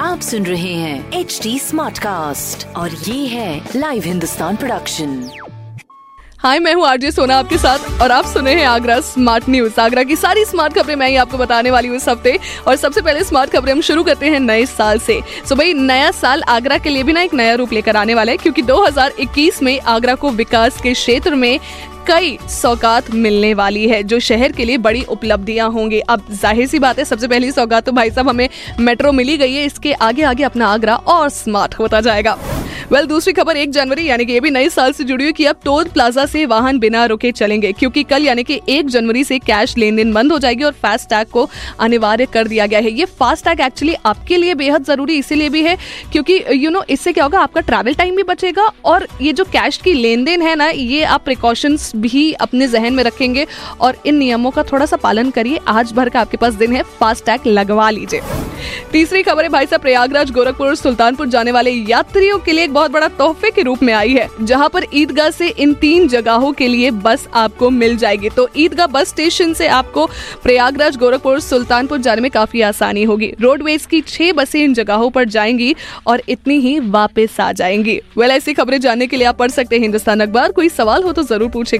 आप सुन रहे हैं एच डी स्मार्ट कास्ट और ये है लाइव हिंदुस्तान प्रोडक्शन हाय मैं हूँ आरजे सोना आपके साथ और आप सुने हैं आगरा स्मार्ट न्यूज़ आगरा की सारी स्मार्ट खबरें मैं ही आपको बताने वाली हूँ इस हफ़्ते और सबसे पहले स्मार्ट खबरें हम शुरू करते हैं नए साल से। सो भाई, नया साल आगरा के लिए भी ना एक नया रूप लेकर आने वाला है, क्योंकि 2021 में आगरा को विकास के क्षेत्र में कई सौगात मिलने वाली है जो शहर के लिए बड़ी उपलब्धियाँ होंगी। अब ज़ाहिर सी बात है सबसे पहली सौगात तो भाई साहब हमें मेट्रो मिली गई है इसके आगे आगे अपना आगरा और स्मार्ट होता जाएगा। वेल well, दूसरी खबर एक जनवरी यानी कि ये भी नए साल से जुड़ी हुई कि अब टोल प्लाजा से वाहन बिना रुके चलेंगे क्योंकि कल यानी कि एक जनवरी से कैश लेन देन बंद हो जाएगी और फास्ट टैग को अनिवार्य कर दिया गया है। ये फास्ट टैग एक्चुअली आपके लिए बेहद ज़रूरी इसीलिए भी है क्योंकि यू you नो know, इससे क्या होगा आपका ट्रैवल टाइम भी बचेगा और ये जो कैश की लेन देन है ना ये आप प्रिकॉशंस भी अपने जहन में रखेंगे और इन नियमों का थोड़ा सा पालन करिए। आज भर का आपके पास दिन है फास्ट टैग लगवा लीजिए। तीसरी खबर है भाई साहब, प्रयागराज, गोरखपुर और सुल्तानपुर जाने वाले यात्रियों के लिए एक बहुत बड़ा तोहफे के रूप में आई है, जहाँ पर ईदगाह से इन तीन जगहों के लिए बस आपको मिल जाएगी। तो ईदगाह बस स्टेशन से आपको प्रयागराज, गोरखपुर सुल्तानपुर जाने में काफ़ी आसानी होगी। रोडवेज़ की छह बसें इन जगहों पर जाएँगी और इतनी ही वापस आ जाएँगी। वेल ऐसी खबरें जानने के लिए आप पढ़ सकते हैं हिंदुस्तान अखबार। कोई सवाल हो तो ज़रूर पूछेगा।